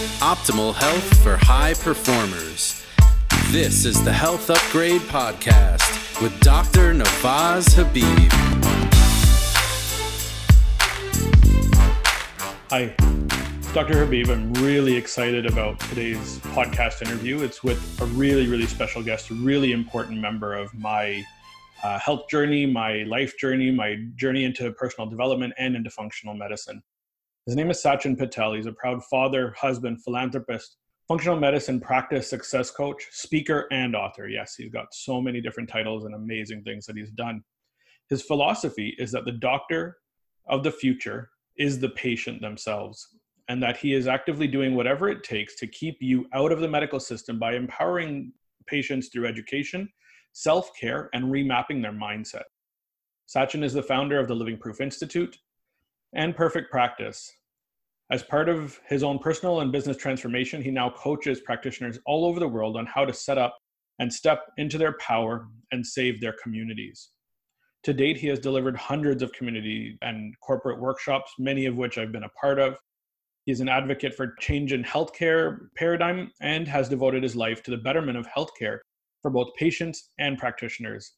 Optimal health for high performers. This is the Health Upgrade Podcast with Dr. Nawaz Habib. Hi, Dr. Habib. I'm really excited about today's podcast interview. It's with a really, really special guest, a really important member of my uh, health journey, my life journey, my journey into personal development and into functional medicine. His name is Sachin Patel. He's a proud father, husband, philanthropist, functional medicine practice success coach, speaker, and author. Yes, he's got so many different titles and amazing things that he's done. His philosophy is that the doctor of the future is the patient themselves, and that he is actively doing whatever it takes to keep you out of the medical system by empowering patients through education, self care, and remapping their mindset. Sachin is the founder of the Living Proof Institute and Perfect Practice. As part of his own personal and business transformation, he now coaches practitioners all over the world on how to set up and step into their power and save their communities. To date, he has delivered hundreds of community and corporate workshops, many of which I've been a part of. He's an advocate for change in healthcare paradigm and has devoted his life to the betterment of healthcare for both patients and practitioners.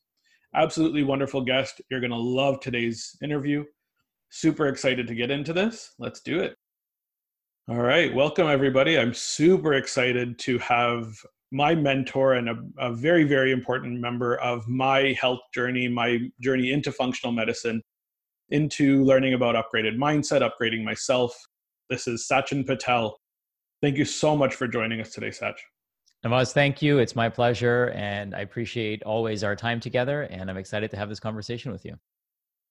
Absolutely wonderful guest. You're going to love today's interview. Super excited to get into this. Let's do it. All right. Welcome, everybody. I'm super excited to have my mentor and a, a, very, very important member of my health journey, my journey into functional medicine, into learning about upgraded mindset, upgrading myself. This is Sachin Patel. Thank you so much for joining us today, Sach. Nawaz, thank you. It's my pleasure. And I appreciate always our time together. And I'm excited to have this conversation with you.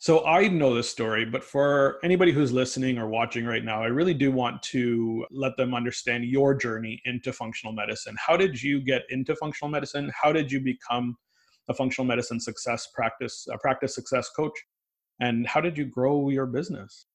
So I know this story, but for anybody who's listening or watching right now, I really do want to let them understand your journey into functional medicine. How did you get into functional medicine? How did you become a functional medicine success practice, a practice success coach? And how did you grow your business?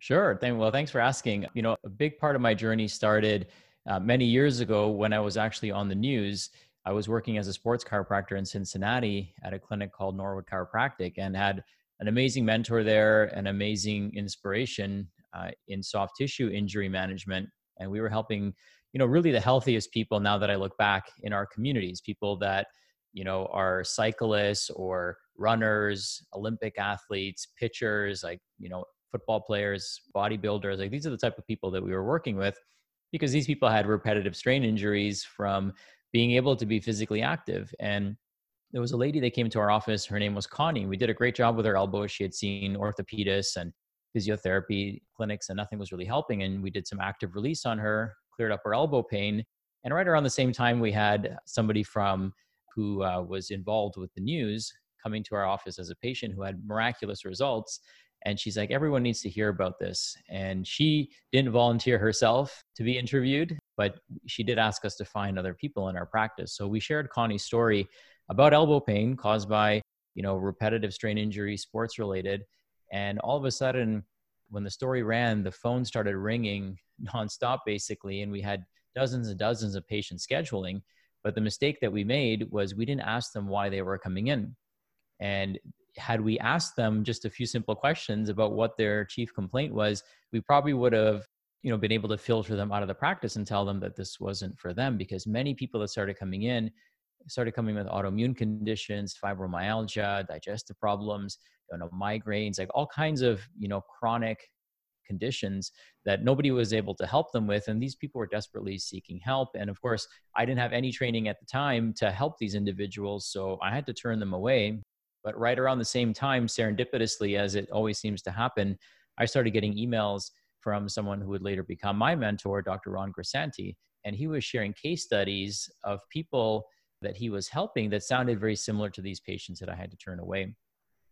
Sure. Well, thanks for asking. You know, a big part of my journey started uh, many years ago when I was actually on the news. I was working as a sports chiropractor in Cincinnati at a clinic called Norwood Chiropractic and had an amazing mentor there, an amazing inspiration uh, in soft tissue injury management. And we were helping, you know, really the healthiest people now that I look back in our communities, people that, you know, are cyclists or runners, Olympic athletes, pitchers, like, you know, football players, bodybuilders. Like these are the type of people that we were working with because these people had repetitive strain injuries from being able to be physically active. And there was a lady that came to our office. Her name was Connie. We did a great job with her elbow. She had seen orthopedists and physiotherapy clinics, and nothing was really helping. And we did some active release on her, cleared up her elbow pain. And right around the same time, we had somebody from who uh, was involved with the news coming to our office as a patient who had miraculous results. And she's like, everyone needs to hear about this. And she didn't volunteer herself to be interviewed, but she did ask us to find other people in our practice. So we shared Connie's story about elbow pain caused by you know repetitive strain injury sports related and all of a sudden when the story ran the phone started ringing nonstop basically and we had dozens and dozens of patients scheduling but the mistake that we made was we didn't ask them why they were coming in. And had we asked them just a few simple questions about what their chief complaint was we probably would have you know been able to filter them out of the practice and tell them that this wasn't for them because many people that started coming in started coming with autoimmune conditions, fibromyalgia, digestive problems, you know, migraines, like all kinds of, you know, chronic conditions that nobody was able to help them with. And these people were desperately seeking help. And of course, I didn't have any training at the time to help these individuals. So I had to turn them away. But right around the same time, serendipitously, as it always seems to happen, I started getting emails from someone who would later become my mentor, Dr. Ron Grisanti. And he was sharing case studies of people that he was helping that sounded very similar to these patients that I had to turn away.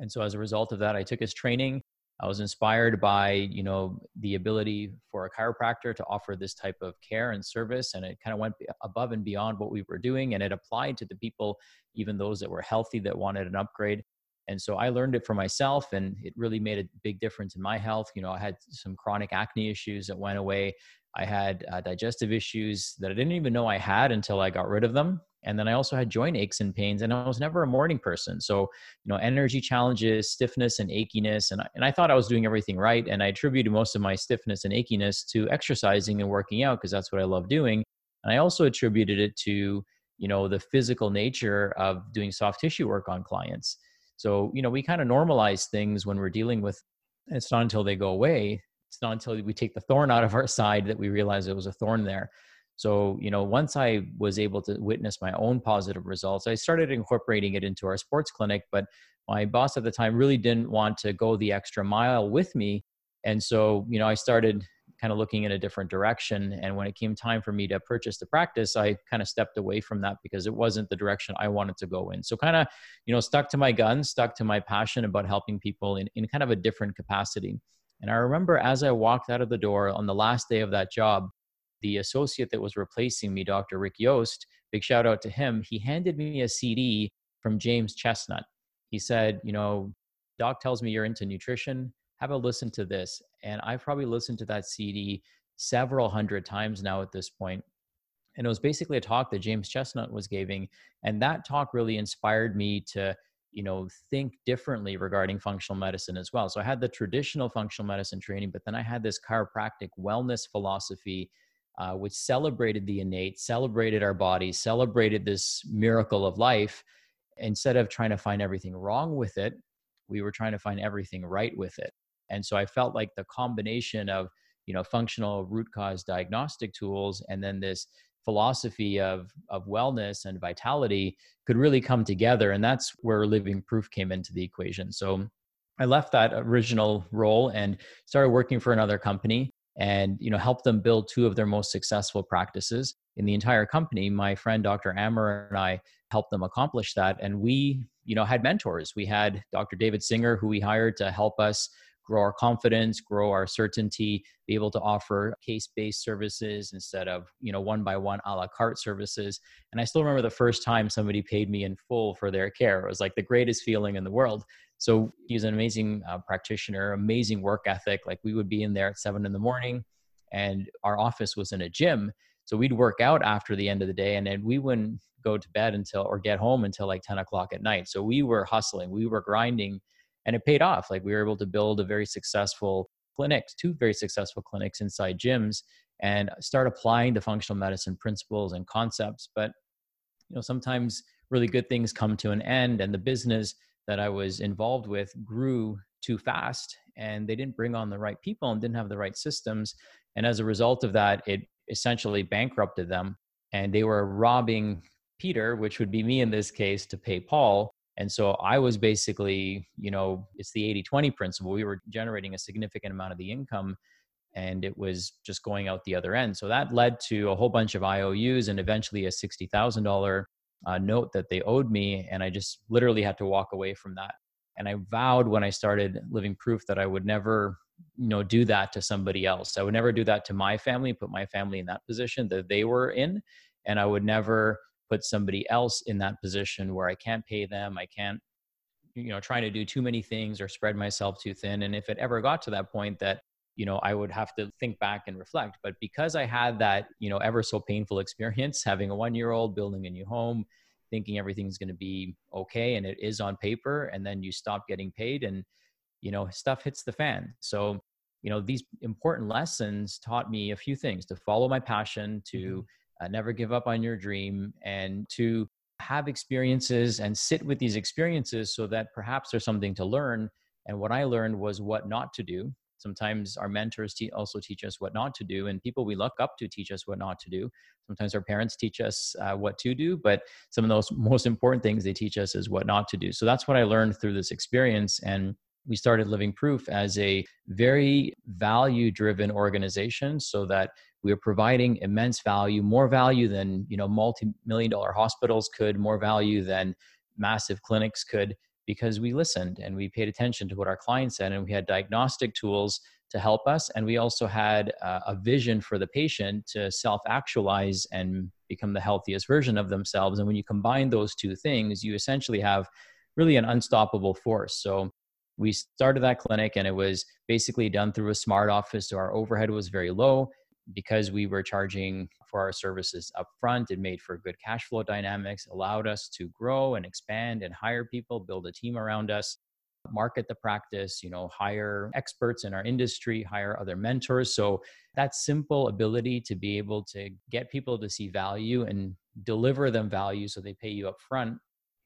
And so as a result of that, I took his training. I was inspired by, you know, the ability for a chiropractor to offer this type of care and service. And it kind of went above and beyond what we were doing. And it applied to the people, even those that were healthy that wanted an upgrade. And so I learned it for myself and it really made a big difference in my health. You know, I had some chronic acne issues that went away. I had uh, digestive issues that I didn't even know I had until I got rid of them and then I also had joint aches and pains, and I was never a morning person. So, you know, energy challenges, stiffness and achiness, and I, and I thought I was doing everything right. And I attributed most of my stiffness and achiness to exercising and working out because that's what I love doing. And I also attributed it to, you know, the physical nature of doing soft tissue work on clients. So, you know, we kind of normalize things when we're dealing with. It's not until they go away. It's not until we take the thorn out of our side that we realize it was a thorn there. So, you know, once I was able to witness my own positive results, I started incorporating it into our sports clinic. But my boss at the time really didn't want to go the extra mile with me. And so, you know, I started kind of looking in a different direction. And when it came time for me to purchase the practice, I kind of stepped away from that because it wasn't the direction I wanted to go in. So, kind of, you know, stuck to my guns, stuck to my passion about helping people in, in kind of a different capacity. And I remember as I walked out of the door on the last day of that job, the associate that was replacing me, Dr. Rick Yost, big shout out to him, he handed me a CD from James Chestnut. He said, You know, Doc tells me you're into nutrition. Have a listen to this. And I've probably listened to that CD several hundred times now at this point. And it was basically a talk that James Chestnut was giving. And that talk really inspired me to you know think differently regarding functional medicine as well so i had the traditional functional medicine training but then i had this chiropractic wellness philosophy uh, which celebrated the innate, celebrated our bodies, celebrated this miracle of life. Instead of trying to find everything wrong with it, we were trying to find everything right with it. And so I felt like the combination of, you know, functional root cause diagnostic tools and then this philosophy of, of wellness and vitality could really come together. And that's where living proof came into the equation. So I left that original role and started working for another company and you know help them build two of their most successful practices in the entire company. My friend dr ammer and i helped them accomplish that and we you know had mentors. We had dr david singer who we hired to help us grow our confidence grow our certainty be able to offer case-based services instead of you know one by one a la carte services. And i still remember the first time somebody paid me in full for their care. It was like the greatest feeling in the world so he's an amazing uh, practitioner, amazing work ethic. Like we would be in there at seven in the morning, and our office was in a gym. So we'd work out after the end of the day, and then we wouldn't go to bed until or get home until like 10 o'clock at night. So we were hustling, we were grinding, and it paid off. Like we were able to build a very successful clinics, two very successful clinics inside gyms, and start applying the functional medicine principles and concepts. But you know, sometimes really good things come to an end, and the business that I was involved with grew too fast and they didn't bring on the right people and didn't have the right systems. And as a result of that, it essentially bankrupted them. And they were robbing Peter, which would be me in this case, to pay Paul. And so I was basically, you know, it's the 80 20 principle. We were generating a significant amount of the income and it was just going out the other end. So that led to a whole bunch of IOUs and eventually a $60,000 uh, note that they owed me and i just literally had to walk away from that. And i vowed when i started living proof that i would never you know do that to somebody else. I would never do that to my family put my family in that position that they were in and i would never put somebody else in that position where i can't pay them i can't you know trying to do too many things or spread myself too thin. And if it ever got to that point that you know i would have to think back and reflect. But because i had that you know ever so painful experience having a one year old building a new home thinking everything's going to be okay and it is on paper and then you stop getting paid and you know stuff hits the fan. So you know these important lessons taught me a few things to follow my passion to mm-hmm. uh, never give up on your dream and to have experiences and sit with these experiences so that perhaps there's something to learn. And what i learned was what not to do Sometimes our mentors te- also teach us what not to do, and people we look up to teach us what not to do. Sometimes our parents teach us uh, what to do, but some of those most important things they teach us is what not to do. So that's what I learned through this experience. And we started Living Proof as a very value driven organization so that we are providing immense value, more value than you know multi-million dollar hospitals could, more value than massive clinics could because we listened and we paid attention to what our clients said and we had diagnostic tools to help us and we also had uh, a vision for the patient to self-actualize and become the healthiest version of themselves and when you combine those two things you essentially have really an unstoppable force. So we started that clinic and it was basically done through a smart office so our overhead was very low because we were charging for our services up front, it made for good cash flow dynamics, allowed us to grow and expand and hire people, build a team around us market the practice, you know, hire experts in our industry, hire other mentors. So that simple ability to be able to get people to see value and deliver them value so they pay you up front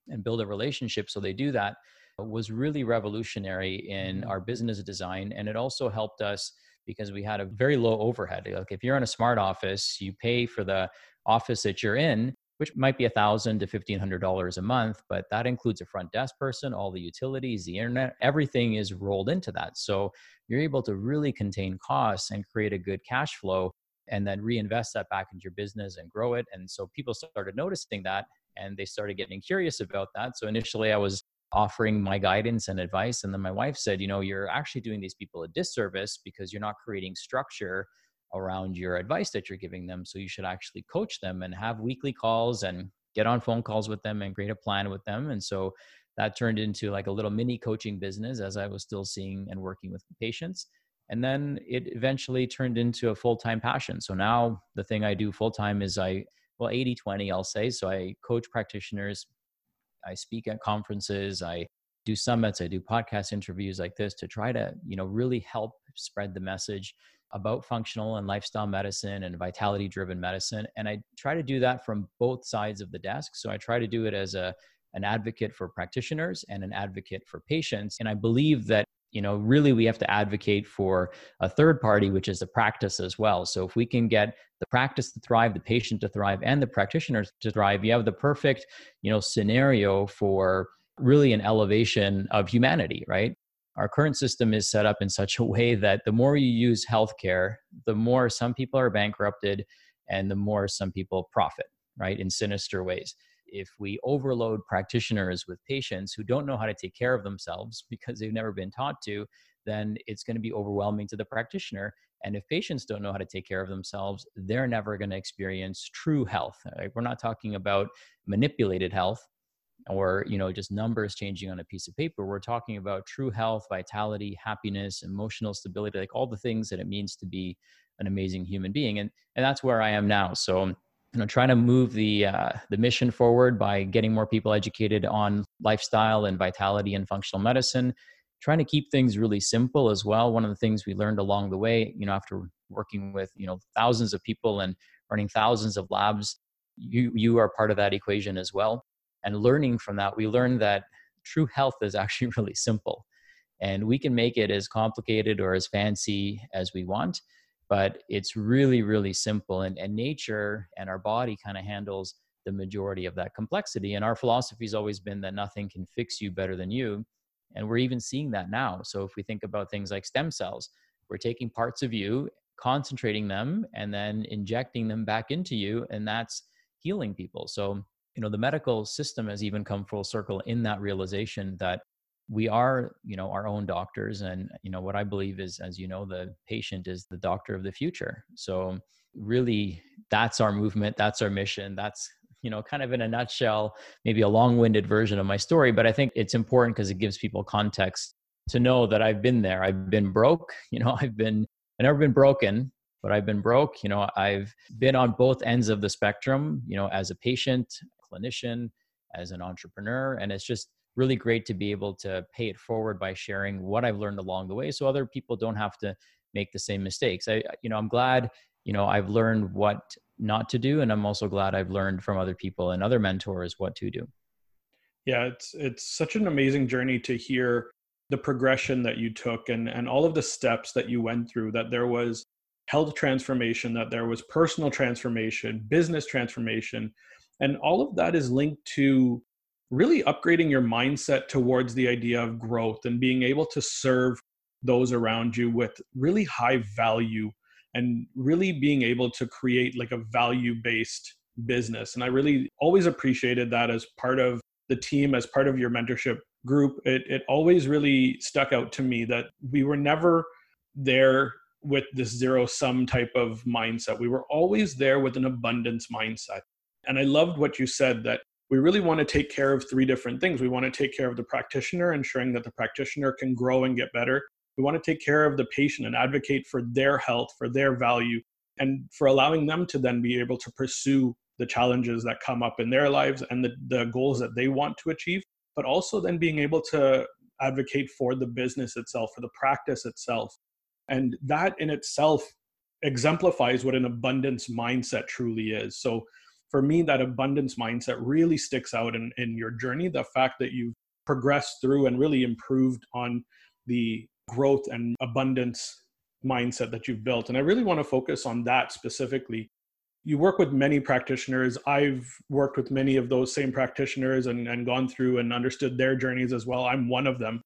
and build a relationship so they do that was really revolutionary in mm-hmm. our business design and it also helped us because we had a very low overhead like if you're in a smart office you pay for the office that you're in which might be a thousand to fifteen hundred dollars a month, but that includes a front desk person, all the utilities, the internet, everything is rolled into that. So you're able to really contain costs and create a good cash flow and then reinvest that back into your business and grow it. And so people started noticing that and they started getting curious about that. So initially I was offering my guidance and advice. And then my wife said, you know, you're actually doing these people a disservice because you're not creating structure around your advice that you're giving them. So you should actually coach them and have weekly calls and get on phone calls with them and create a plan with them. And so that turned into like a little mini coaching business as I was still seeing and working with patients. And then it eventually turned into a full time passion. So now the thing I do full time is I, well, 80 20, I'll say. So I coach practitioners, I speak at conferences, I do summits, I do podcast interviews like this to try to, you know, really help spread the message about functional and lifestyle medicine and vitality driven medicine and i try to do that from both sides of the desk. So i try to do it as a an advocate for practitioners and an advocate for patients and i believe that you know really we have to advocate for a third party which is the practice as well so if we can get the practice to thrive the patient to thrive and the practitioners to thrive you have the perfect you know scenario for really an elevation of humanity right our current system is set up in such a way that the more you use healthcare, the more some people are bankrupted and the more some people profit, right, in sinister ways. If we overload practitioners with patients who don't know how to take care of themselves because they've never been taught to, then it's going to be overwhelming to the practitioner. And if patients don't know how to take care of themselves, they're never going to experience true health. Right? We're not talking about manipulated health or you know just numbers changing on a piece of paper we're talking about true health vitality happiness emotional stability like all the things that it means to be an amazing human being and and that's where i am now so you know trying to move the uh, the mission forward by getting more people educated on lifestyle and vitality and functional medicine trying to keep things really simple as well one of the things we learned along the way you know after working with you know thousands of people and running thousands of labs you you are part of that equation as well and learning from that, we learned that true health is actually really simple. And we can make it as complicated or as fancy as we want, but it's really, really simple. And, and nature and our body kind of handles the majority of that complexity. And our philosophy has always been that nothing can fix you better than you. And we're even seeing that now. So if we think about things like stem cells, we're taking parts of you, concentrating them, and then injecting them back into you, and that's healing people. So you know the medical system has even come full circle in that realization that we are you know our own doctors and you know what i believe is as you know the patient is the doctor of the future so really that's our movement that's our mission that's you know kind of in a nutshell maybe a long-winded version of my story but i think it's important because it gives people context to know that i've been there i've been broke you know i've been i've never been broken but i've been broke you know i've been on both ends of the spectrum you know as a patient clinician, as an entrepreneur. And it's just really great to be able to pay it forward by sharing what I've learned along the way so other people don't have to make the same mistakes. I, you know, I'm glad, you know, I've learned what not to do. And I'm also glad I've learned from other people and other mentors what to do. Yeah, it's it's such an amazing journey to hear the progression that you took and and all of the steps that you went through that there was health transformation that there was personal transformation business transformation and all of that is linked to really upgrading your mindset towards the idea of growth and being able to serve those around you with really high value and really being able to create like a value based business. And I really always appreciated that as part of the team, as part of your mentorship group. It, it always really stuck out to me that we were never there with this zero sum type of mindset. We were always there with an abundance mindset. And I loved what you said that we really want to take care of three different things. We want to take care of the practitioner, ensuring that the practitioner can grow and get better. We want to take care of the patient and advocate for their health, for their value. and for allowing them to then be able to pursue the challenges that come up in their lives and the, the goals that they want to achieve, but also then being able to advocate for the business itself, for the practice itself. And that in itself exemplifies what an abundance mindset truly is. So for me, that abundance mindset really sticks out in, in your journey. The fact that you've progressed through and really improved on the growth and abundance mindset that you've built. And I really want to focus on that specifically. You work with many practitioners. I've worked with many of those same practitioners and, and gone through and understood their journeys as well. I'm one of them.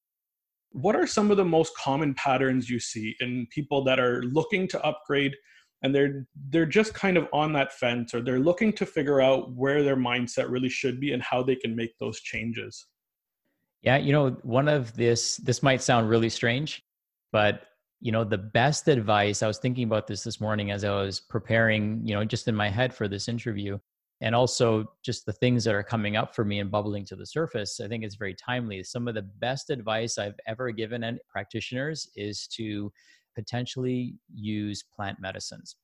What are some of the most common patterns you see in people that are looking to upgrade and they're they're just kind of on that fence or they're looking to figure out where their mindset really should be and how they can make those changes? Yeah, you know, one of this this might sound really strange, but you know the best advice i was thinking about this this morning as i was preparing you know just in my head for this interview and also just the things that are coming up for me and bubbling to the surface i think it's very timely some of the best advice i've ever given practitioners is to potentially use plant medicines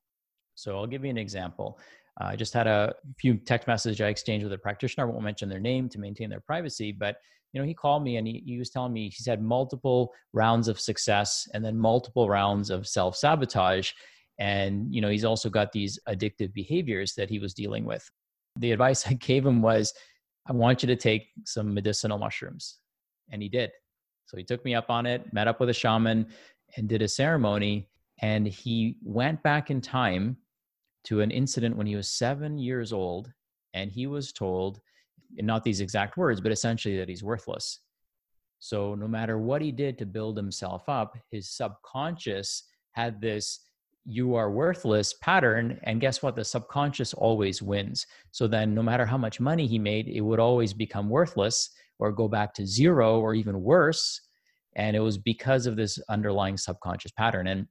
so i'll give you an example uh, i just had a few text messages i exchanged with a practitioner i won't mention their name to maintain their privacy but you know, he called me and he, he was telling me he's had multiple rounds of success and then multiple rounds of self sabotage. And, you know, he's also got these addictive behaviors that he was dealing with. The advice I gave him was, I want you to take some medicinal mushrooms. And he did. So he took me up on it, met up with a shaman, and did a ceremony. And he went back in time to an incident when he was seven years old. And he was told not these exact words, but essentially that he's worthless. So no matter what he did to build himself up, his subconscious had this you are worthless pattern. And guess what? The subconscious always wins. So then no matter how much money he made, it would always become worthless or go back to zero or even worse. And it was because of this underlying subconscious pattern. And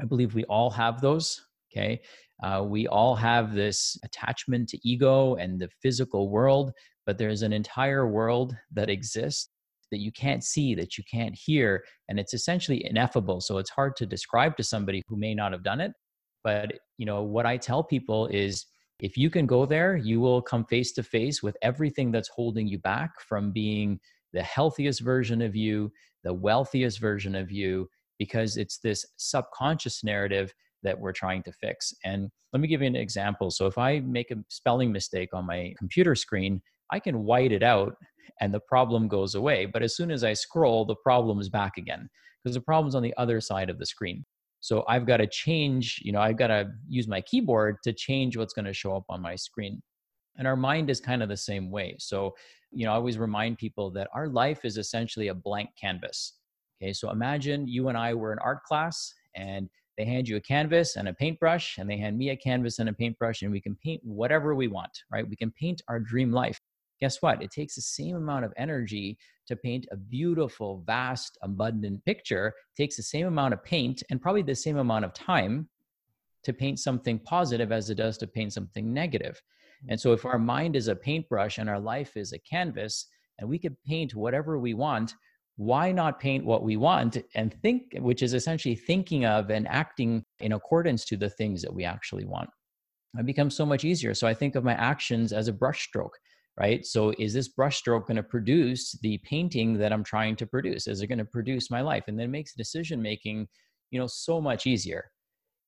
I believe we all have those. Okay. Uh, we all have this attachment to ego and the physical world but there's an entire world that exists that you can't see, that you can't hear, and it's essentially ineffable. So it's hard to describe to somebody who may not have done it. But you know what I tell people is if you can go there, you will come face to face with everything that's holding you back from being the healthiest version of you, the wealthiest version of you, because it's this subconscious narrative that we're trying to fix. And let me give you an example. So if I make a spelling mistake on my computer screen, I can white it out and the problem goes away. But as soon as I scroll, the problem is back again because the problem's on the other side of the screen. So I've got to change, you know, I've got to use my keyboard to change what's going to show up on my screen. And our mind is kind of the same way. So, you know, I always remind people that our life is essentially a blank canvas. Okay, so imagine you and I were in art class and they hand you a canvas and a paintbrush, and they hand me a canvas and a paintbrush, and we can paint whatever we want, right? We can paint our dream life guess what? It takes the same amount of energy to paint a beautiful, vast, abundant picture. It takes the same amount of paint and probably the same amount of time to paint something positive as it does to paint something negative. And so, if our mind is a paintbrush and our life is a canvas, and we could paint whatever we want, why not paint what we want and think, which is essentially thinking of and acting in accordance to the things that we actually want? It becomes so much easier. So, I think of my actions as a brushstroke right? So is this brushstroke going to produce the painting that I'm trying to produce? Is it going to produce my life? And then it makes decision making, you know, so much easier.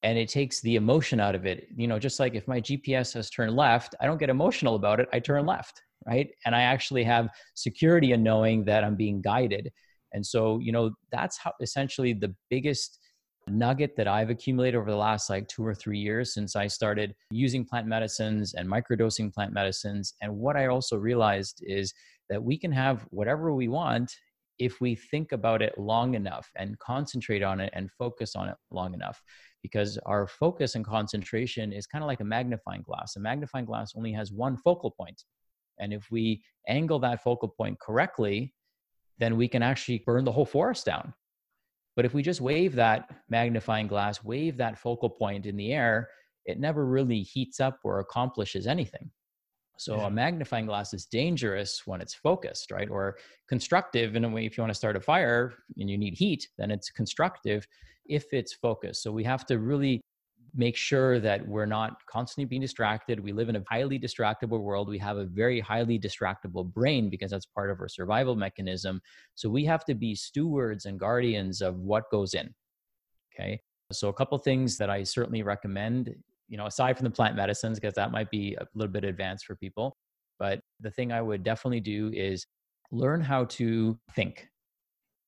And it takes the emotion out of it. You know, just like if my GPS has turned left, I don't get emotional about it. I turn left, right? And I actually have security in knowing that I'm being guided. And so, you know, that's how essentially the biggest nugget that I've accumulated over the last like two or three years since I started using plant medicines and microdosing plant medicines. And what I also realized is that we can have whatever we want if we think about it long enough and concentrate on it and focus on it long enough. Because our focus and concentration is kind of like a magnifying glass. A magnifying glass only has one focal point. And if we angle that focal point correctly, then we can actually burn the whole forest down but if we just wave that magnifying glass, wave that focal point in the air, it never really heats up or accomplishes anything. So yeah. a magnifying glass is dangerous when it's focused, right? Or constructive in a way, if you want to start a fire and you need heat, then it's constructive if it's focused. So we have to really make sure that we're not constantly being distracted. We live in a highly distractible world. We have a very highly distractible brain because that's part of our survival mechanism. So we have to be stewards and guardians of what goes in. Okay. So a couple things that I certainly recommend, you know, aside from the plant medicines, because that might be a little bit advanced for people. But the thing I would definitely do is learn how to think.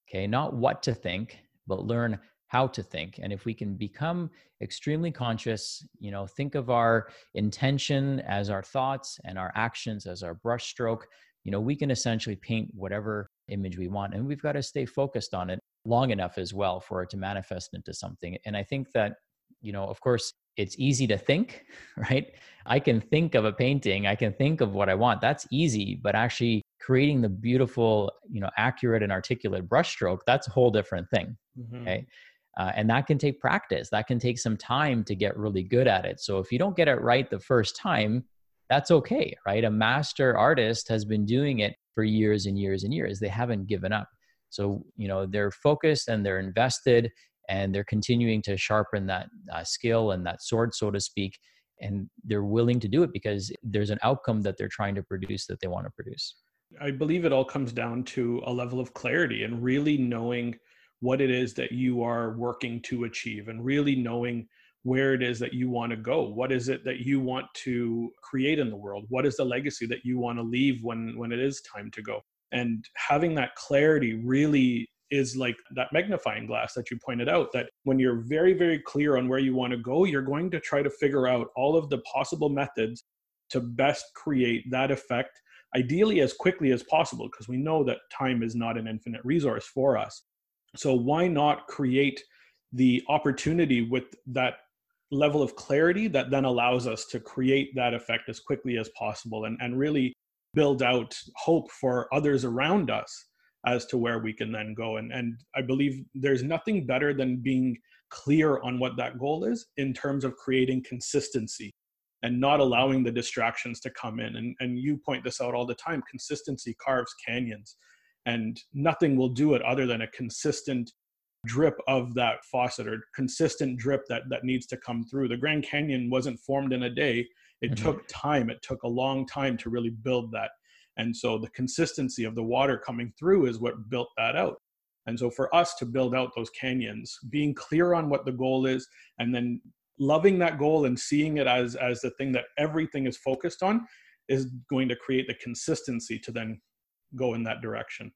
Okay. Not what to think, but learn how to think and if we can become extremely conscious you know think of our intention as our thoughts and our actions as our brushstroke you know we can essentially paint whatever image we want and we've got to stay focused on it long enough as well for it to manifest into something and i think that you know of course it's easy to think right i can think of a painting i can think of what i want that's easy but actually creating the beautiful you know accurate and articulate brushstroke that's a whole different thing mm-hmm. okay uh, and that can take practice. That can take some time to get really good at it. So if you don't get it right the first time, that's okay, right? A master artist has been doing it for years and years and years. They haven't given up. So, you know, they're focused and they're invested and they're continuing to sharpen that uh, skill and that sword, so to speak. And they're willing to do it because there's an outcome that they're trying to produce that they want to produce. I believe it all comes down to a level of clarity and really knowing what it is that you are working to achieve and really knowing where it is that you want to go what is it that you want to create in the world what is the legacy that you want to leave when when it is time to go and having that clarity really is like that magnifying glass that you pointed out that when you're very very clear on where you want to go you're going to try to figure out all of the possible methods to best create that effect ideally as quickly as possible because we know that time is not an infinite resource for us. So why not create the opportunity with that level of clarity that then allows us to create that effect as quickly as possible and, and really build out hope for others around us as to where we can then go. And, and I believe there's nothing better than being clear on what that goal is in terms of creating consistency and not allowing the distractions to come in. And, and you point this out all the time consistency carves canyons and nothing will do it other than a consistent drip of that faucet or consistent drip that that needs to come through the grand canyon wasn't formed in a day it mm-hmm. took time it took a long time to really build that and so the consistency of the water coming through is what built that out and so for us to build out those canyons being clear on what the goal is and then loving that goal and seeing it as as the thing that everything is focused on is going to create the consistency to then go in that direction.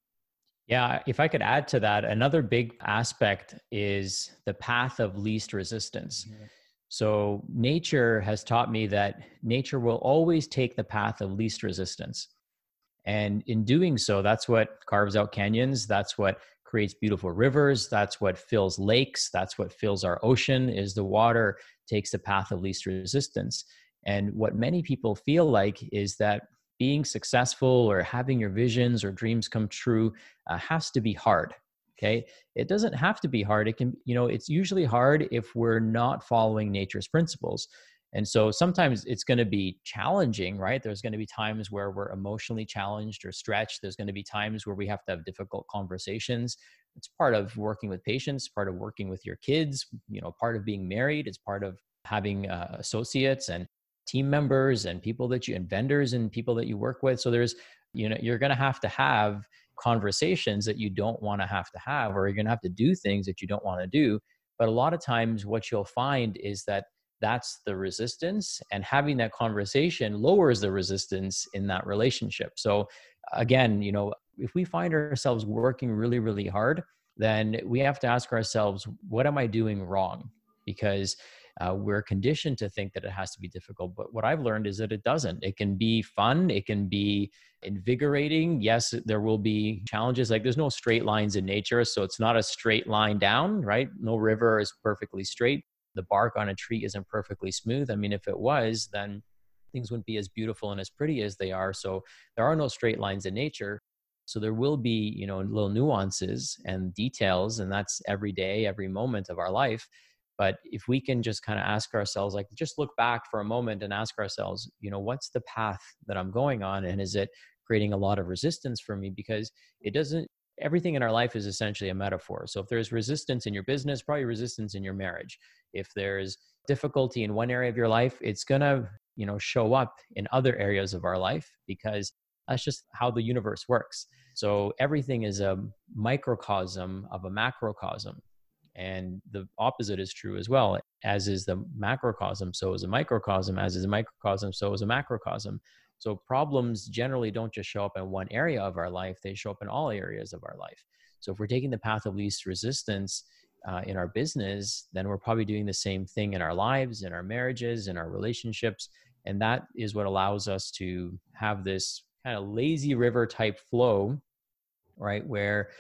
Yeah, if I could add to that, another big aspect is the path of least resistance. Mm-hmm. So, nature has taught me that nature will always take the path of least resistance. And in doing so, that's what carves out canyons. That's what creates beautiful rivers. That's what fills lakes. That's what fills our ocean is the water takes the path of least resistance. And what many people feel like is that being successful or having your visions or dreams come true uh, has to be hard okay it doesn't have to be hard it can you know it's usually hard if we're not following nature's principles and so sometimes it's going to be challenging right? There's going to be times where we're emotionally challenged or stretched. There's going to be times where we have to have difficult conversations. It's part of working with patients part of working with your kids you know part of being married. It's part of having uh, associates and team members and people that you and vendors and people that you work with. So there's you know you're going to have to have conversations that you don't want to have to have or you're going to have to do things that you don't want to do. But a lot of times what you'll find is that that's the resistance and having that conversation lowers the resistance in that relationship. So again you know if we find ourselves working really really hard then we have to ask ourselves what am i doing wrong? Because uh, we're conditioned to think that it has to be difficult but what i've learned is that it doesn't. It can be fun it can be invigorating. Yes there will be challenges like there's no straight lines in nature so it's not a straight line down right? No river is perfectly straight the bark on a tree isn't perfectly smooth i mean if it was then things wouldn't be as beautiful and as pretty as they are. So there are no straight lines in nature. So there will be you know little nuances and details and that's every day every moment of our life. But if we can just kind of ask ourselves like just look back for a moment and ask ourselves you know what's the path that i'm going on? And is it creating a lot of resistance for me? Because it doesn't everything in our life is essentially a metaphor so if there's resistance in your business probably resistance in your marriage if there's difficulty in one area of your life, it's going to, you know, show up in other areas of our life because that's just how the universe works. So everything is a microcosm of a macrocosm. And the opposite is true as well. As is the macrocosm, so is a microcosm. As is a microcosm, so is a macrocosm. So problems generally don't just show up in one area of our life, they show up in all areas of our life. So if we're taking the path of least resistance uh, in our business, then we're probably doing the same thing in our lives, in our marriages, in our relationships. And that is what allows us to have this kind of lazy river type flow, right? Where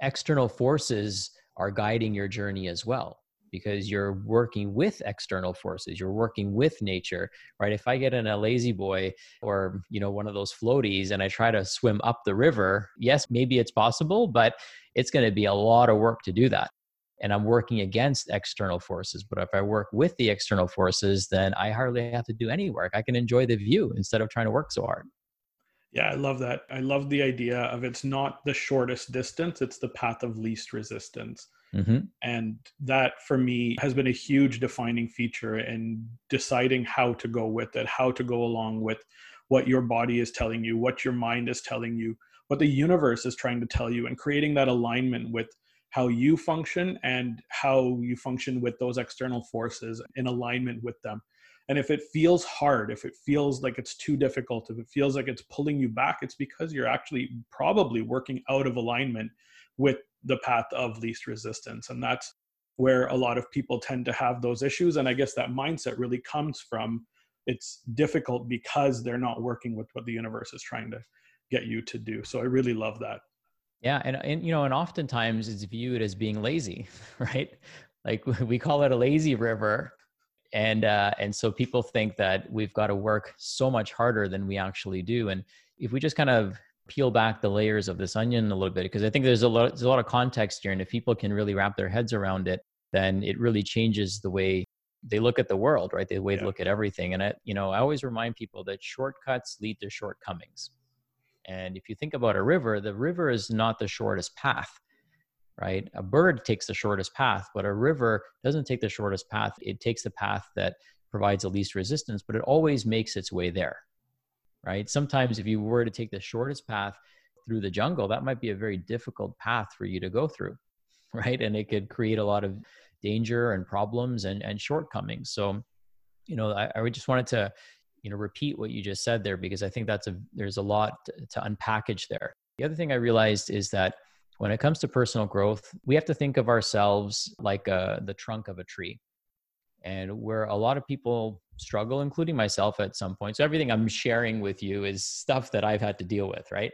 external forces are guiding your journey as well because you're working with external forces you're working with nature right if i get in a lazy boy or you know one of those floaties and i try to swim up the river yes maybe it's possible but it's going to be a lot of work to do that and i'm working against external forces but if i work with the external forces then i hardly have to do any work i can enjoy the view instead of trying to work so hard yeah, I love that. I love the idea of it's not the shortest distance, it's the path of least resistance. Mm-hmm. And that for me has been a huge defining feature in deciding how to go with it, how to go along with what your body is telling you, what your mind is telling you, what the universe is trying to tell you, and creating that alignment with how you function and how you function with those external forces in alignment with them. And if it feels hard, if it feels like it's too difficult, if it feels like it's pulling you back, it's because you're actually probably working out of alignment with the path of least resistance. And that's where a lot of people tend to have those issues. And I guess that mindset really comes from it's difficult because they're not working with what the universe is trying to get you to do. So I really love that. Yeah, and and you know, and oftentimes it's viewed as being lazy, right? Like we call it a lazy river, and uh, and so people think that we've got to work so much harder than we actually do and if we just kind of peel back the layers of this onion a little bit because i think there's a lot there's a lot of context here and if people can really wrap their heads around it then it really changes the way they look at the world right the way yeah. they look at everything and i you know i always remind people that shortcuts lead to shortcomings and if you think about a river the river is not the shortest path right? A bird takes the shortest path, but a river doesn't take the shortest path. It takes the path that provides the least resistance, but it always makes its way there, right? Sometimes if you were to take the shortest path through the jungle, that might be a very difficult path for you to go through, right? And it could create a lot of danger and problems and, and shortcomings. So, you know, I, I just wanted to, you know, repeat what you just said there because I think that's a, there's a lot to, unpackage there. The other thing I realized is that when it comes to personal growth, we have to think of ourselves like uh, the trunk of a tree. And where a lot of people struggle, including myself at some point. So everything I'm sharing with you is stuff that I've had to deal with, right?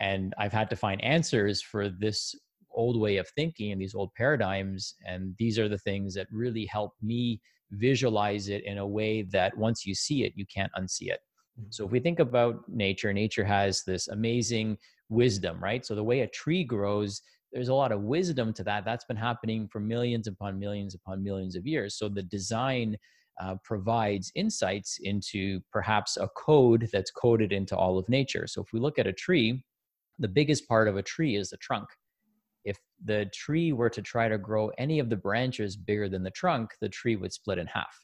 And I've had to find answers for this old way of thinking and these old paradigms. And these are the things that really help me visualize it in a way that once you see it, you can't unsee it. Mm-hmm. So if we think about nature, nature has this amazing wisdom, right? So the way a tree grows, there's a lot of wisdom to that. That's been happening for millions upon millions upon millions of years. So the design uh, provides insights into perhaps a code that's coded into all of nature. So if we look at a tree, the biggest part of a tree is the trunk. If the tree were to try to grow any of the branches bigger than the trunk, the tree would split in half.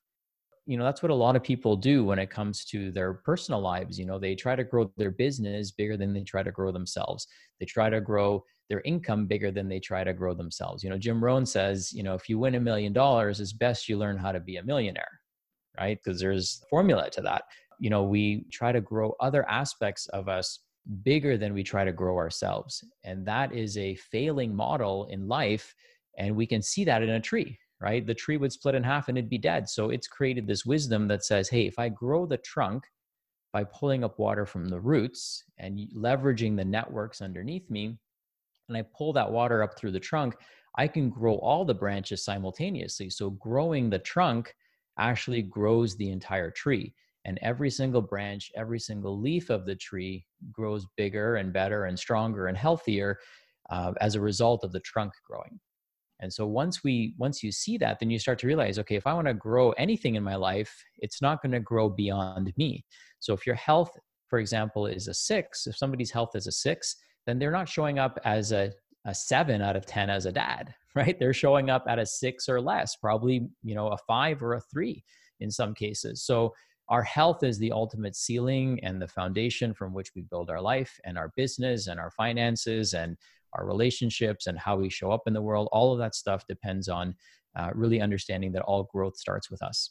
You know that's what a lot of people do when it comes to their personal lives. You know they try to grow their business bigger than they try to grow themselves. They try to grow their income bigger than they try to grow themselves. You know jim rohn says you know if you win a million dollars it's best you learn how to be a millionaire right because there's formula to that you know we try to grow other aspects of us bigger than we try to grow ourselves and that is a failing model in life and we can see that in a tree right? The tree would split in half and it'd be dead. So it's created this wisdom that says, hey, if I grow the trunk by pulling up water from the roots and leveraging the networks underneath me, and I pull that water up through the trunk, I can grow all the branches simultaneously. So growing the trunk actually grows the entire tree. And every single branch, every single leaf of the tree grows bigger and better and stronger and healthier uh, as a result of the trunk growing. And so once we once you see that, then you start to realize, okay, if I want to grow anything in my life, it's not going to grow beyond me. So if your health, for example, is a six, if somebody's health is a six, then they're not showing up as a a seven out of 10 as a dad, right? They're showing up at a six or less, probably, you know, a five or a three in some cases. So our health is the ultimate ceiling and the foundation from which we build our life and our business and our finances and our relationships and how we show up in the world. All of that stuff depends on uh, really understanding that all growth starts with us.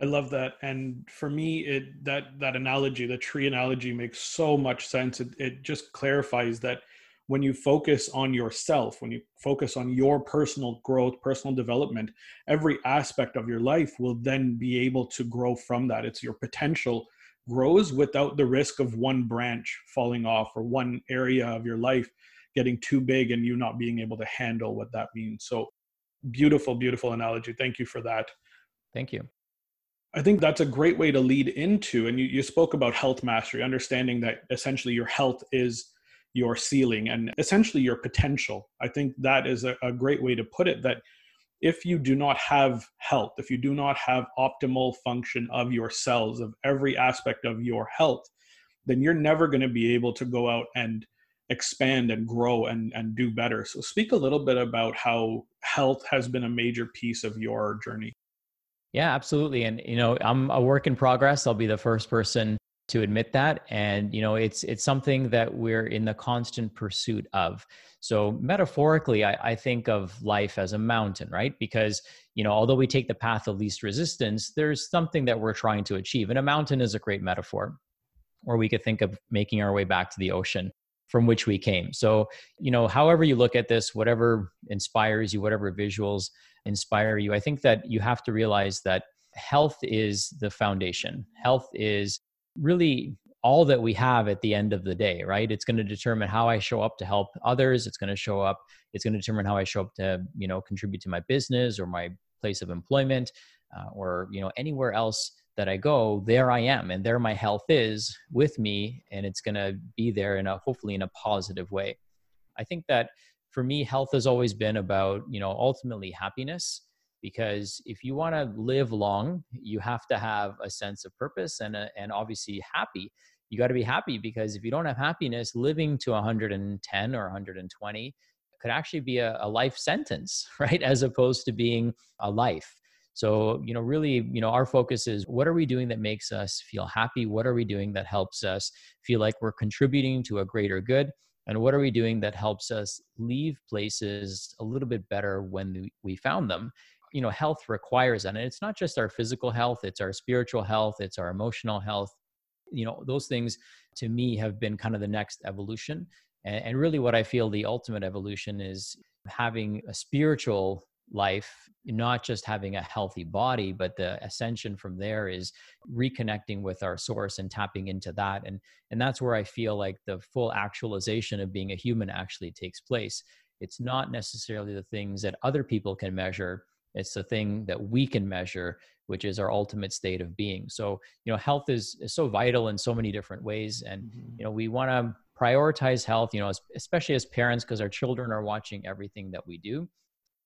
I love that, and for me, it that that analogy, the tree analogy, makes so much sense. It it just clarifies that when you focus on yourself, when you focus on your personal growth, personal development, every aspect of your life will then be able to grow from that. It's your potential grows without the risk of one branch falling off or one area of your life getting too big and you not being able to handle what that means. So, beautiful, beautiful analogy. Thank you for that. Thank you. I think that's a great way to lead into, and you, you spoke about health mastery, understanding that essentially your health is your ceiling and essentially your potential. I think that is a, a great way to put it that if you do not have health, if you do not have optimal function of your cells, of every aspect of your health, then you're never going to be able to go out and expand and grow and, and do better. So, speak a little bit about how health has been a major piece of your journey. Yeah, absolutely. And, you know, I'm a work in progress. I'll be the first person to admit that. And you know it's it's something that we're in the constant pursuit of. So metaphorically I, I, think of life as a mountain right? Because you know although we take the path of least resistance there's something that we're trying to achieve. And a mountain is a great metaphor or we could think of making our way back to the ocean from which we came. So you know however you look at this whatever inspires you whatever visuals inspire you i think that you have to realize that health is the foundation. Health is really all that we have at the end of the day, right? It's going to determine how I show up to help others. It's going to show up, it's going to determine how I show up to, you know, contribute to my business or my place of employment uh, or, you know, anywhere else that I go, there I am and there my health is with me and it's going to be there in a hopefully in a positive way. I think that for me health has always been about, you know, ultimately happiness because if you want to live long you have to have a sense of purpose and a, and obviously happy. You got to be happy because if you don't have happiness living to 110 or 120 could actually be a, a life sentence right as opposed to being a life. So you know really you know our focus is what are we doing that makes us feel happy? What are we doing that helps us feel like we're contributing to a greater good? And what are we doing that helps us leave places a little bit better when we found them you know health requires that and it's not just our physical health it's our spiritual health it's our emotional health. You know those things to me have been kind of the next evolution and, and really what i feel the ultimate evolution is having a spiritual life not just having a healthy body but the ascension from there is reconnecting with our source and tapping into that and and that's where i feel like the full actualization of being a human actually takes place. It's not necessarily the things that other people can measure it's the thing that we can measure, which is our ultimate state of being. So, you know, health is, is so vital in so many different ways. And, mm-hmm. you know, we want to prioritize health, you know, especially as parents, because our children are watching everything that we do.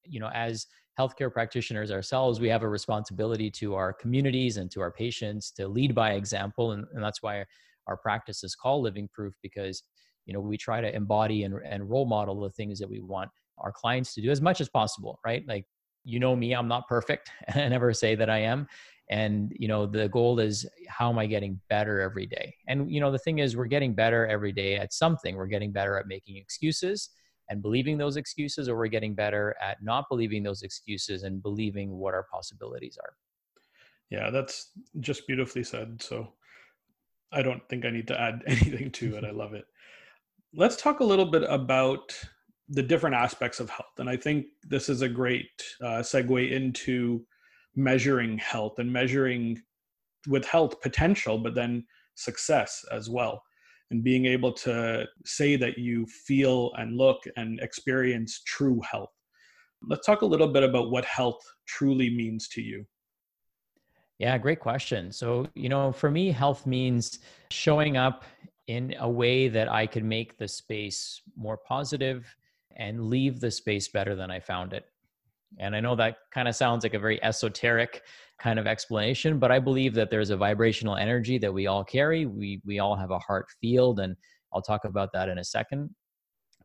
You know, as healthcare practitioners ourselves, we have a responsibility to our communities and to our patients to lead by example. And, and that's why our practice is called Living Proof because, you know, we try to embody and, and role model the things that we want our clients to do as much as possible, right? Like you know me i'm not perfect i never say that i am. And you know the goal is how am i getting better every day? And you know the thing is we're getting better every day at something. We're getting better at making excuses and believing those excuses or we're getting better at not believing those excuses and believing what our possibilities are. Yeah that's just beautifully said. So i don't think i need to add anything to it. I love it. Let's talk a little bit about the different aspects of health. And I think this is a great uh, segue into measuring health and measuring with health potential, but then success as well. And being able to say that you feel and look and experience true health. Let's talk a little bit about what health truly means to you. Yeah, great question. So, you know, for me, health means showing up in a way that I can make the space more positive, and leave the space better than I found it. And I know that kind of sounds like a very esoteric kind of explanation, but I believe that there's a vibrational energy that we all carry. We we all have a heart field, and I'll talk about that in a second.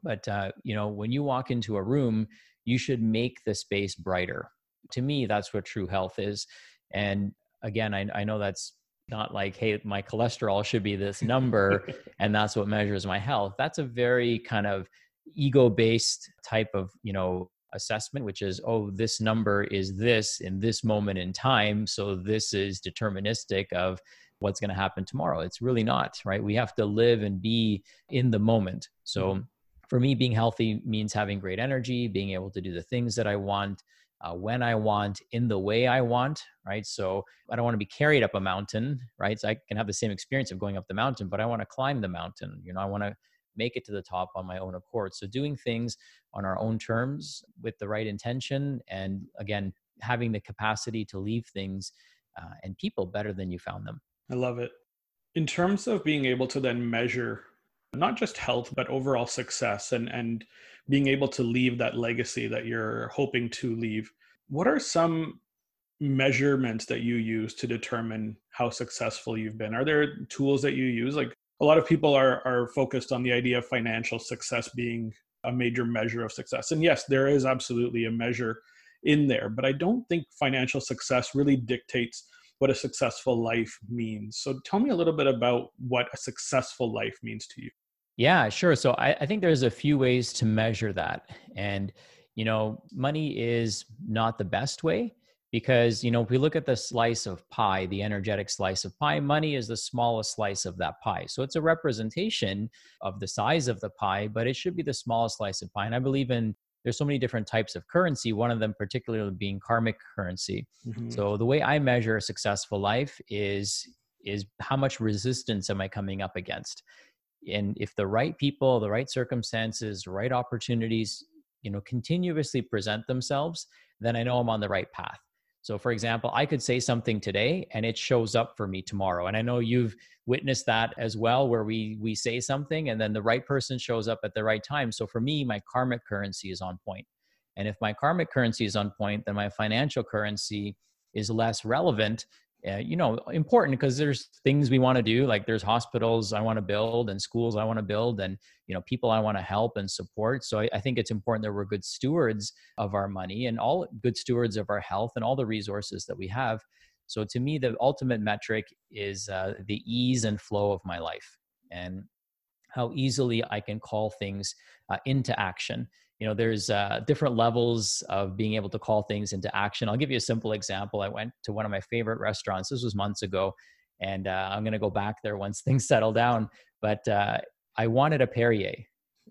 but uh, you know when you walk into a room you should make the space brighter to me that's what true health is and again i, I know that's not like hey my cholesterol should be this number and that's what measures my health that's a very kind of ego based type of you know assessment which is oh this number is this in this moment in time so this is deterministic of what's going to happen tomorrow it's really not right we have to live and be in the moment so mm-hmm. for me being healthy means having great energy being able to do the things that i want uh, when I want, in the way I want, right? So I don't want to be carried up a mountain, right? So I can have the same experience of going up the mountain, but I want to climb the mountain. You know, I want to make it to the top on my own accord. So doing things on our own terms with the right intention, and again, having the capacity to leave things uh, and people better than you found them. I love it. In terms of being able to then measure not just health but overall success and and being able to leave that legacy that you're hoping to leave what are some measurements that you use to determine how successful you've been are there tools that you use like a lot of people are are focused on the idea of financial success being a major measure of success and yes there is absolutely a measure in there but i don't think financial success really dictates what a successful life means so tell me a little bit about what a successful life means to you yeah, sure. So I, I think there's a few ways to measure that. And, you know, money is not the best way because, you know, if we look at the slice of pie, the energetic slice of pie, money is the smallest slice of that pie. So it's a representation of the size of the pie, but it should be the smallest slice of pie. And I believe in there's so many different types of currency one of them particularly being karmic currency mm-hmm. so the way i measure a successful life is is how much resistance am i coming up against and if the right people the right circumstances right opportunities you know continuously present themselves then i know i'm on the right path so for example i could say something today and it shows up for me tomorrow. And i know you've witnessed that as well where we we say something and then the right person shows up at the right time. So for me my karmic currency is on point. And if my karmic currency is on point then my financial currency is less relevant uh, you know important because there's things we want to do like there's hospitals i want to build and schools i want to build and you know people i want to help and support. So I, I, think it's important that we're good stewards of our money and all good stewards of our health and all the resources that we have. So to me the ultimate metric is uh, the ease and flow of my life and how easily i can call things uh, into action you know there's uh, different levels of being able to call things into action. I'll give you a simple example. I went to one of my favorite restaurants. This was months ago and uh, i'm going to go back there once things settle down but uh, i wanted a perrier.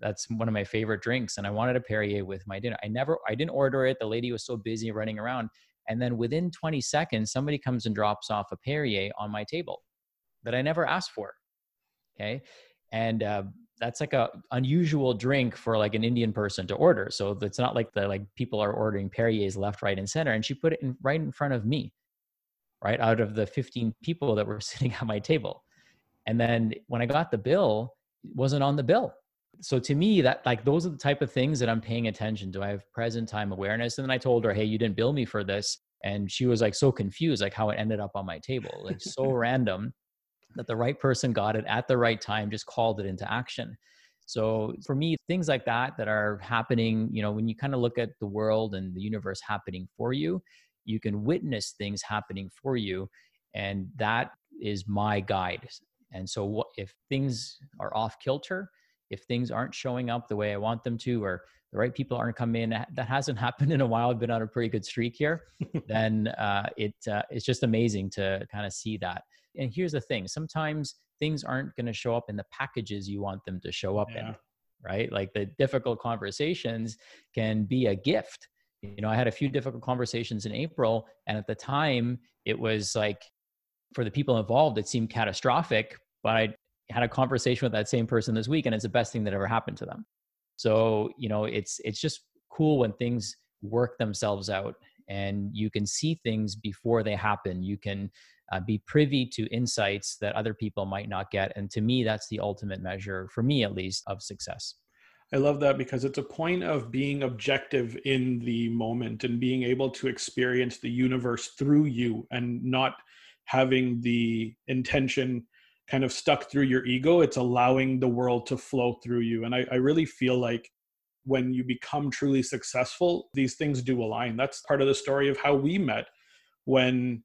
That's one of my favorite drinks and i wanted a perrier with my dinner. I never i didn't order it. The lady was so busy running around and then within 20 seconds somebody comes and drops off a perrier on my table that i never asked for okay? And uh, that's like a unusual drink for like an Indian person to order. So it's not like the like people are ordering Perrier's left, right, and center. And she put it in right in front of me, right out of the 15 people that were sitting at my table. And then when I got the bill, it wasn't on the bill. So to me, that like those are the type of things that I'm paying attention to. I have present time awareness. And then I told her, hey, you didn't bill me for this. And she was like so confused, like how it ended up on my table, like so random that the right person got it at the right time, just called it into action. So for me, things like that that are happening, you know, when you kind of look at the world and the universe happening for you, you can witness things happening for you. And that is my guide. And so what, if things are off kilter, if things aren't showing up the way I want them to, or the right people aren't coming in, that hasn't happened in a while. I've been on a pretty good streak here. then uh, it uh, it's just amazing to kind of see that and here's the thing sometimes things aren't going to show up in the packages you want them to show up yeah. in right? Like the difficult conversations can be a gift. You know i had a few difficult conversations in april and at the time it was like for the people involved it seemed catastrophic but i had a conversation with that same person this week and it's the best thing that ever happened to them. So you know it's it's just cool when things work themselves out and you can see things before they happen. You can uh, be privy to insights that other people might not get. And to me, that's the ultimate measure, for me at least, of success. I love that because it's a point of being objective in the moment and being able to experience the universe through you and not having the intention kind of stuck through your ego. It's allowing the world to flow through you. And I, I really feel like when you become truly successful, these things do align. That's part of the story of how we met when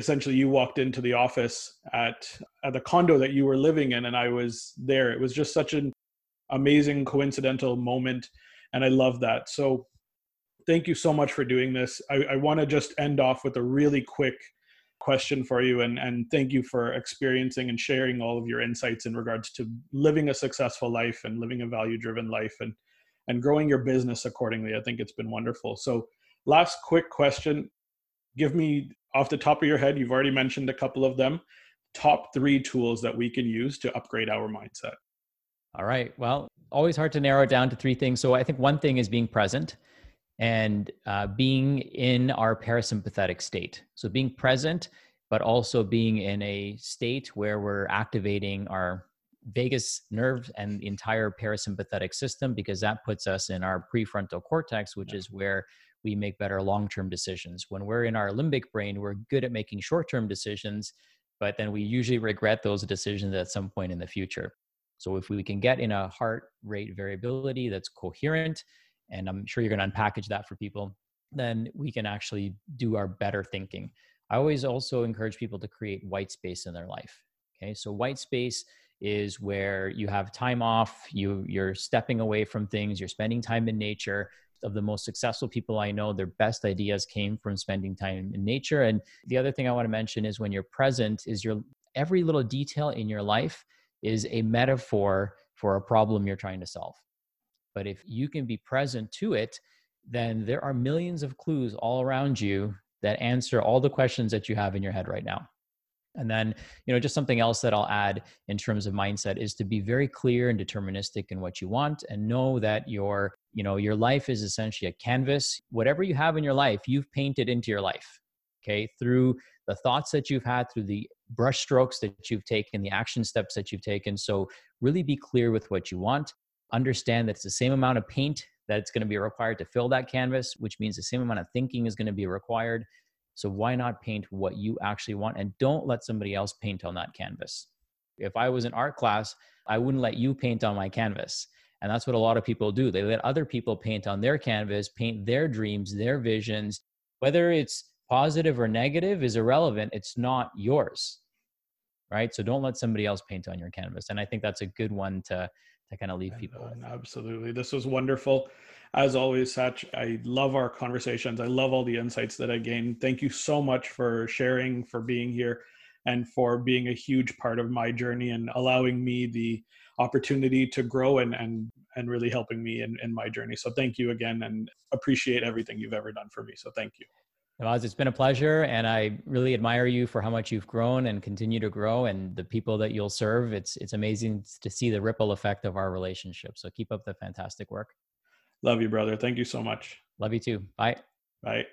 essentially you walked into the office at, at the condo that you were living in and I was there. It was just such an amazing coincidental moment. And I love that. So thank you so much for doing this. I, I want to just end off with a really quick question for you and, and thank you for experiencing and sharing all of your insights in regards to living a successful life and living a value driven life and and growing your business accordingly i think it's been wonderful so last quick question give me off the top of your head you've already mentioned a couple of them top three tools that we can use to upgrade our mindset. All right. Well always hard to narrow it down to three things. So i think one thing is being present and uh, being in our parasympathetic state. So being present, but also being in a state where we're activating our vagus nerve and the entire parasympathetic system because that puts us in our prefrontal cortex, which is where we make better long term decisions. When we're in our limbic brain, we're good at making short term decisions, but then we usually regret those decisions at some point in the future. So if we can get in a heart rate variability that's coherent, and I'm sure you're going to unpackage that for people, then we can actually do our better thinking. I always also encourage people to create white space in their life. Okay, so white space is where you have time off, you you're stepping away from things, you're spending time in nature. Of the most successful people I know, their best ideas came from spending time in nature. And the other thing I want to mention is when you're present, is your every little detail in your life is a metaphor for a problem you're trying to solve. But if you can be present to it, then there are millions of clues all around you that answer all the questions that you have in your head right now. And then, you know, just something else that I'll add in terms of mindset is to be very clear and deterministic in what you want and know that your, you know, your life is essentially a canvas. Whatever you have in your life, you've painted into your life. Okay. Through the thoughts that you've had, through the brush strokes that you've taken, the action steps that you've taken. So really be clear with what you want understand that it's the same amount of paint that's going to be required to fill that canvas, which means the same amount of thinking is going to be required. So why not paint what you actually want and don't let somebody else paint on that canvas. If I was in art class, I wouldn't let you paint on my canvas. And that's what a lot of people do. They let other people paint on their canvas, paint their dreams, their visions. Whether it's positive or negative is irrelevant. It's not yours. Right? So don't let somebody else paint on your canvas. And I think that's a good one to to kind of leave people uh, with. Absolutely. This was wonderful. As always, Sach, I love our conversations. I love all the insights that I gained. Thank you so much for sharing, for being here, and for being a huge part of my journey and allowing me the opportunity to grow and and and really helping me in, in my journey. So thank you again and appreciate everything you've ever done for me. So thank you. Nawaz, it's been a pleasure, and I really admire you for how much you've grown and continue to grow, and the people that you'll serve. It's it's amazing to see the ripple effect of our relationship. So keep up the fantastic work. Love you, brother. Thank you so much. Love you too. Bye. Bye.